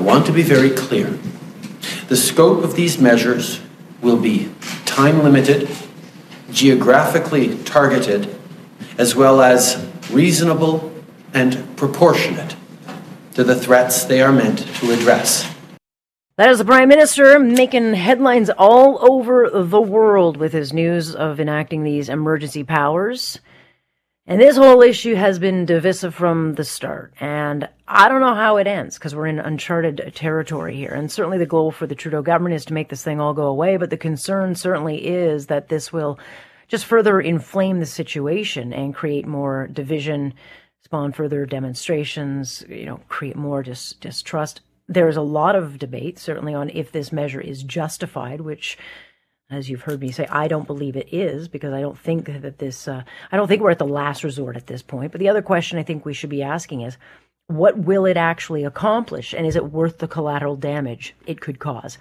I want to be very clear. The scope of these measures will be time limited, geographically targeted, as well as reasonable and proportionate to the threats they are meant to address. That is the Prime Minister making headlines all over the world with his news of enacting these emergency powers. And this whole issue has been divisive from the start. And I don't know how it ends because we're in uncharted territory here. And certainly the goal for the Trudeau government is to make this thing all go away. But the concern certainly is that this will just further inflame the situation and create more division, spawn further demonstrations, you know, create more dis- distrust. There's a lot of debate, certainly, on if this measure is justified, which, as you've heard me say, I don't believe it is because I don't think that this, uh, I don't think we're at the last resort at this point. But the other question I think we should be asking is, what will it actually accomplish? And is it worth the collateral damage it could cause?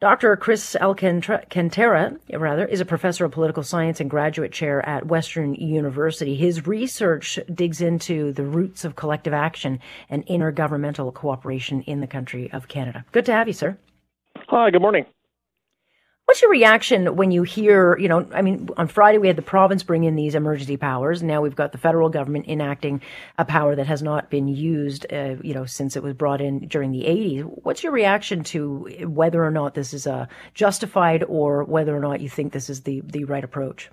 Dr. Chris Alcantara, rather, is a professor of political science and graduate chair at Western University. His research digs into the roots of collective action and intergovernmental cooperation in the country of Canada. Good to have you, sir. Hi, good morning. What's your reaction when you hear, you know, I mean, on Friday we had the province bring in these emergency powers. Now we've got the federal government enacting a power that has not been used, uh, you know, since it was brought in during the 80s. What's your reaction to whether or not this is uh, justified or whether or not you think this is the, the right approach?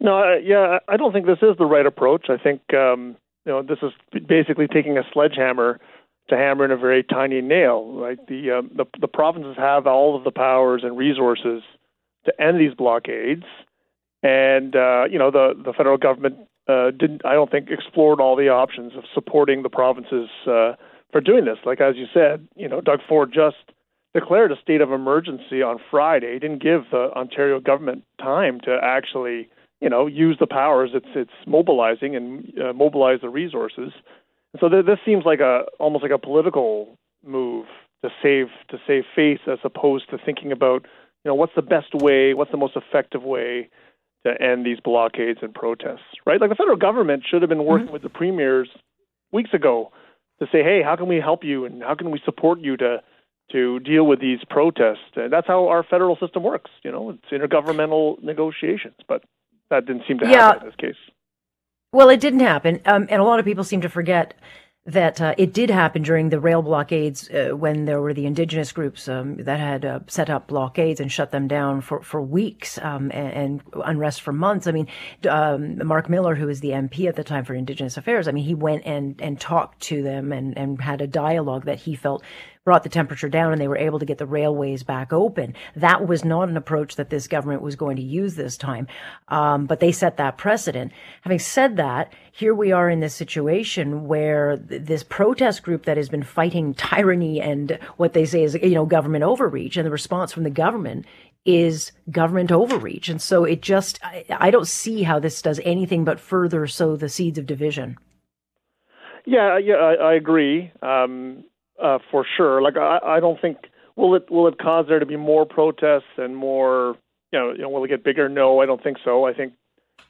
No, uh, yeah, I don't think this is the right approach. I think, um, you know, this is basically taking a sledgehammer to hammer in a very tiny nail. Right, the um, the, the provinces have all of the powers and resources to end these blockades, and uh, you know the the federal government uh, didn't. I don't think explored all the options of supporting the provinces uh, for doing this. Like as you said, you know, Doug Ford just declared a state of emergency on Friday. He didn't give the Ontario government time to actually, you know, use the powers it's it's mobilizing and uh, mobilize the resources. So th- this seems like a almost like a political move to save to save face as opposed to thinking about you know what's the best way, what's the most effective way to end these blockades and protests, right? Like the federal government should have been working mm-hmm. with the premiers weeks ago to say, hey, how can we help you and how can we support you to to deal with these protests? And that's how our federal system works. You know, it's intergovernmental negotiations, but that didn't seem to happen yeah. in this case. Well, it didn't happen, um, and a lot of people seem to forget that uh, it did happen during the rail blockades uh, when there were the indigenous groups um, that had uh, set up blockades and shut them down for, for weeks um, and, and, unrest for months. I mean, um, Mark Miller, who was the MP at the time for Indigenous Affairs, I mean, he went and, and talked to them and, and had a dialogue that he felt brought the temperature down and they were able to get the railways back open. That was not an approach that this government was going to use this time. Um, but they set that precedent. Having said that, here we are in this situation where th- this protest group that has been fighting tyranny and what they say is, you know, government overreach and the response from the government is government overreach. And so it just, I, I don't see how this does anything but further sow the seeds of division. Yeah, yeah, I, I agree. Um, uh, for sure. Like I, I don't think will it will it cause there to be more protests and more you know, you know will it get bigger? No, I don't think so. I think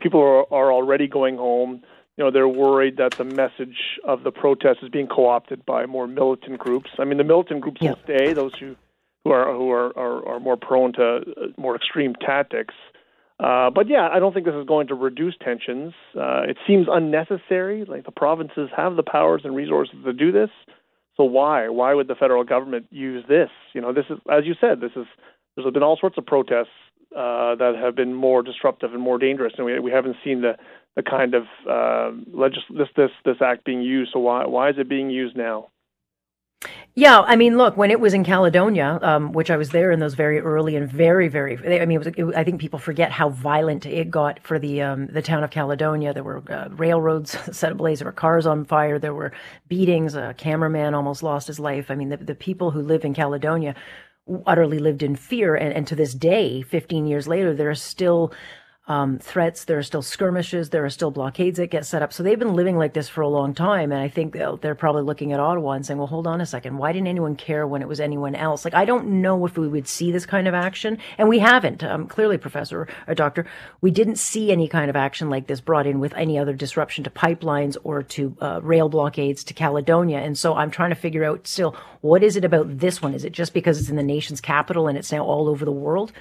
people are, are already going home. You know, they're worried that the message of the protest is being co-opted by more militant groups. I mean, the militant groups yeah. will stay; those who who are who are, are, are more prone to uh, more extreme tactics. Uh, but yeah, I don't think this is going to reduce tensions. Uh, it seems unnecessary. Like the provinces have the powers and resources to do this. So why? Why would the federal government use this? You know, this is, as you said, this is. There's been all sorts of protests uh, that have been more disruptive and more dangerous, and we we haven't seen the the kind of uh, legis- this this this act being used. So why why is it being used now? Yeah, I mean, look, when it was in Caledonia, um, which I was there in those very early and very, very, I mean, it was, it, I think people forget how violent it got for the um, the town of Caledonia. There were uh, railroads set ablaze, there were cars on fire, there were beatings. A cameraman almost lost his life. I mean, the, the people who live in Caledonia utterly lived in fear, and, and to this day, 15 years later, there are still um, threats. There are still skirmishes. There are still blockades that get set up. So they've been living like this for a long time. And I think they're probably looking at Ottawa and saying, well, hold on a second. Why didn't anyone care when it was anyone else? Like, I don't know if we would see this kind of action. And we haven't. Um, clearly, Professor or Doctor, we didn't see any kind of action like this brought in with any other disruption to pipelines or to uh, rail blockades to Caledonia. And so I'm trying to figure out still, what is it about this one? Is it just because it's in the nation's capital and it's now all over the world?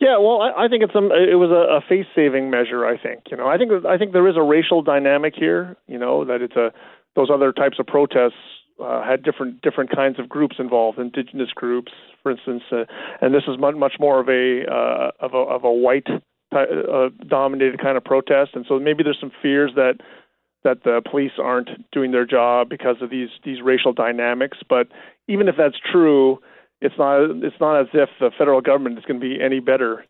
Yeah, well, I, I think it's a, it was a, a face-saving measure. I think you know, I think I think there is a racial dynamic here. You know, that it's a those other types of protests uh, had different different kinds of groups involved, indigenous groups, for instance, uh, and this is much much more of a uh, of a of a white uh, dominated kind of protest, and so maybe there's some fears that that the police aren't doing their job because of these these racial dynamics. But even if that's true, it's not it's not as if the federal government is going to be any better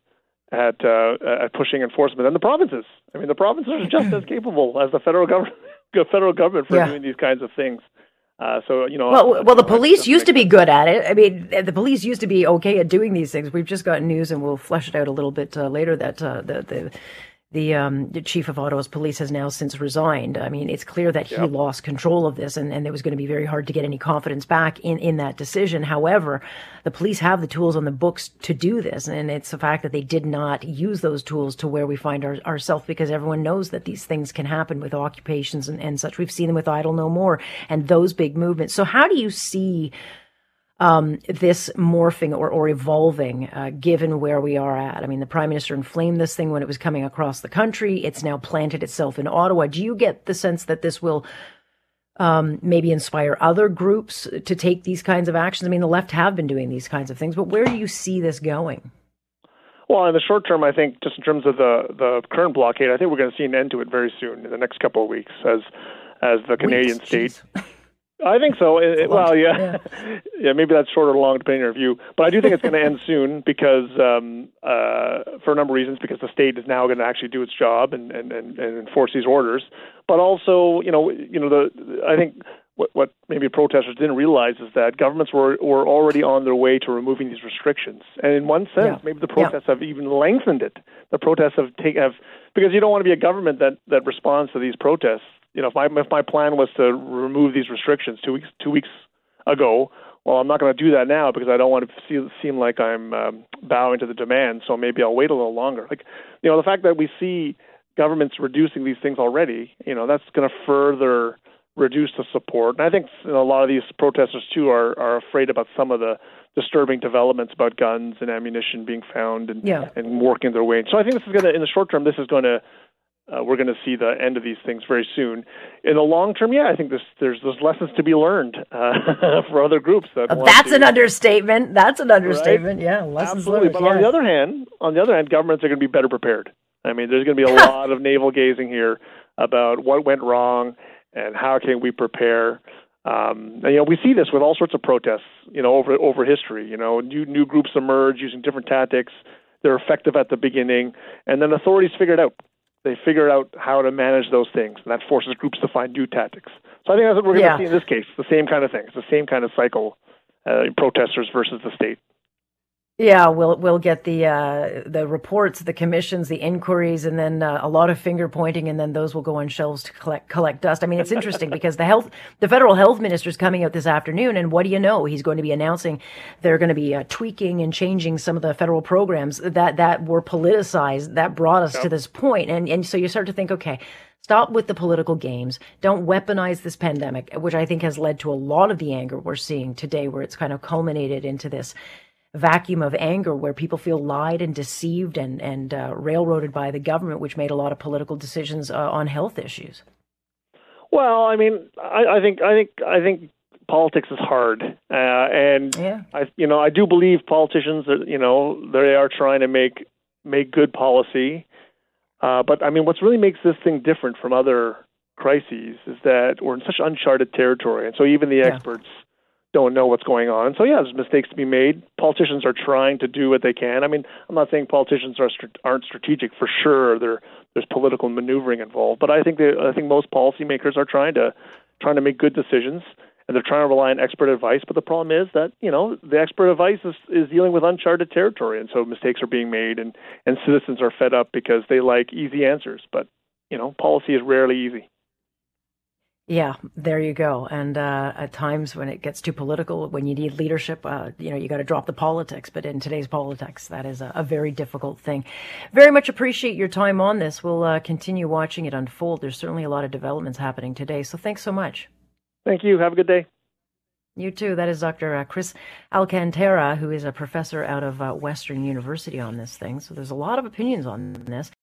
at uh, at pushing enforcement than the provinces. I mean, the provinces are just as capable as the federal government the federal government for yeah. doing these kinds of things. Uh, so you know, well, well, the police used to be good at it. I mean, the police used to be okay at doing these things. We've just gotten news, and we'll flesh it out a little bit uh, later. That uh, the the the, um, the chief of Ottawa's police has now since resigned. I mean, it's clear that he yep. lost control of this, and, and it was going to be very hard to get any confidence back in, in that decision. However, the police have the tools on the books to do this, and it's the fact that they did not use those tools to where we find our, ourselves because everyone knows that these things can happen with occupations and, and such. We've seen them with Idle No More and those big movements. So, how do you see um, this morphing or, or evolving uh, given where we are at. I mean, the prime minister inflamed this thing when it was coming across the country. It's now planted itself in Ottawa. Do you get the sense that this will um, maybe inspire other groups to take these kinds of actions? I mean, the left have been doing these kinds of things, but where do you see this going? Well, in the short term, I think just in terms of the the current blockade, I think we're going to see an end to it very soon in the next couple of weeks as as the Canadian state I think so. It, well, yeah. yeah, yeah. Maybe that's short or long, depending on your view. But I do think it's going to end soon because, um, uh, for a number of reasons, because the state is now going to actually do its job and, and, and, and enforce these orders. But also, you know, you know, the I think what, what maybe protesters didn't realize is that governments were were already on their way to removing these restrictions. And in one sense, yeah. maybe the protests yeah. have even lengthened it. The protests have take have because you don't want to be a government that that responds to these protests you know, if my if my plan was to remove these restrictions two weeks two weeks ago, well, I'm not going to do that now because I don't want to see, seem like I'm um, bowing to the demand. So maybe I'll wait a little longer. Like, you know, the fact that we see governments reducing these things already, you know, that's going to further reduce the support. And I think you know, a lot of these protesters too are are afraid about some of the disturbing developments about guns and ammunition being found and yeah. and working their way. So I think this is going to, in the short term, this is going to uh, we're going to see the end of these things very soon. In the long term, yeah, I think there's there's, there's lessons to be learned uh, for other groups. That uh, that's to, an understatement. That's an understatement. Right? Yeah, lessons Absolutely. learned. But yeah. on the other hand, on the other hand, governments are going to be better prepared. I mean, there's going to be a lot of navel gazing here about what went wrong and how can we prepare. Um, and you know, we see this with all sorts of protests. You know, over over history. You know, new new groups emerge using different tactics. They're effective at the beginning, and then authorities figure it out they figure out how to manage those things, and that forces groups to find new tactics. So I think that's what we're going to yeah. see in this case. The same kind of thing. It's the same kind of cycle. Uh, protesters versus the state. Yeah, we'll we'll get the uh, the reports, the commissions, the inquiries, and then uh, a lot of finger pointing, and then those will go on shelves to collect collect dust. I mean, it's interesting because the health, the federal health minister is coming out this afternoon, and what do you know? He's going to be announcing they're going to be uh, tweaking and changing some of the federal programs that that were politicized that brought us yep. to this point, and and so you start to think, okay. Stop with the political games. Don't weaponize this pandemic, which I think has led to a lot of the anger we're seeing today, where it's kind of culminated into this vacuum of anger where people feel lied and deceived and and uh, railroaded by the government, which made a lot of political decisions uh, on health issues. Well, I mean, I, I think I think I think politics is hard, uh, and yeah. I you know I do believe politicians that you know they are trying to make make good policy. Uh, but I mean, what really makes this thing different from other crises is that we're in such uncharted territory, and so even the yeah. experts don't know what's going on. And So yeah, there's mistakes to be made. Politicians are trying to do what they can. I mean, I'm not saying politicians are aren't strategic for sure. There there's political maneuvering involved, but I think that I think most policymakers are trying to trying to make good decisions. and they're trying to rely on expert advice. But the problem is that you know the expert advice is, is dealing with uncharted territory, and so mistakes are being made, and and citizens are fed up because they like easy answers. But you know, policy is rarely easy. Yeah, there you go. And uh, at times when it gets too political, when you need leadership, uh, you know, you got to drop the politics. But in today's politics, that is a, a, very difficult thing. Very much appreciate your time on this. We'll uh, continue watching it unfold. There's certainly a lot of developments happening today. So thanks so much. Thank you. Have a good day. You too. That is Dr. Uh, Chris Alcantara, who is a professor out of uh, Western University on this thing. So there's a lot of opinions on this.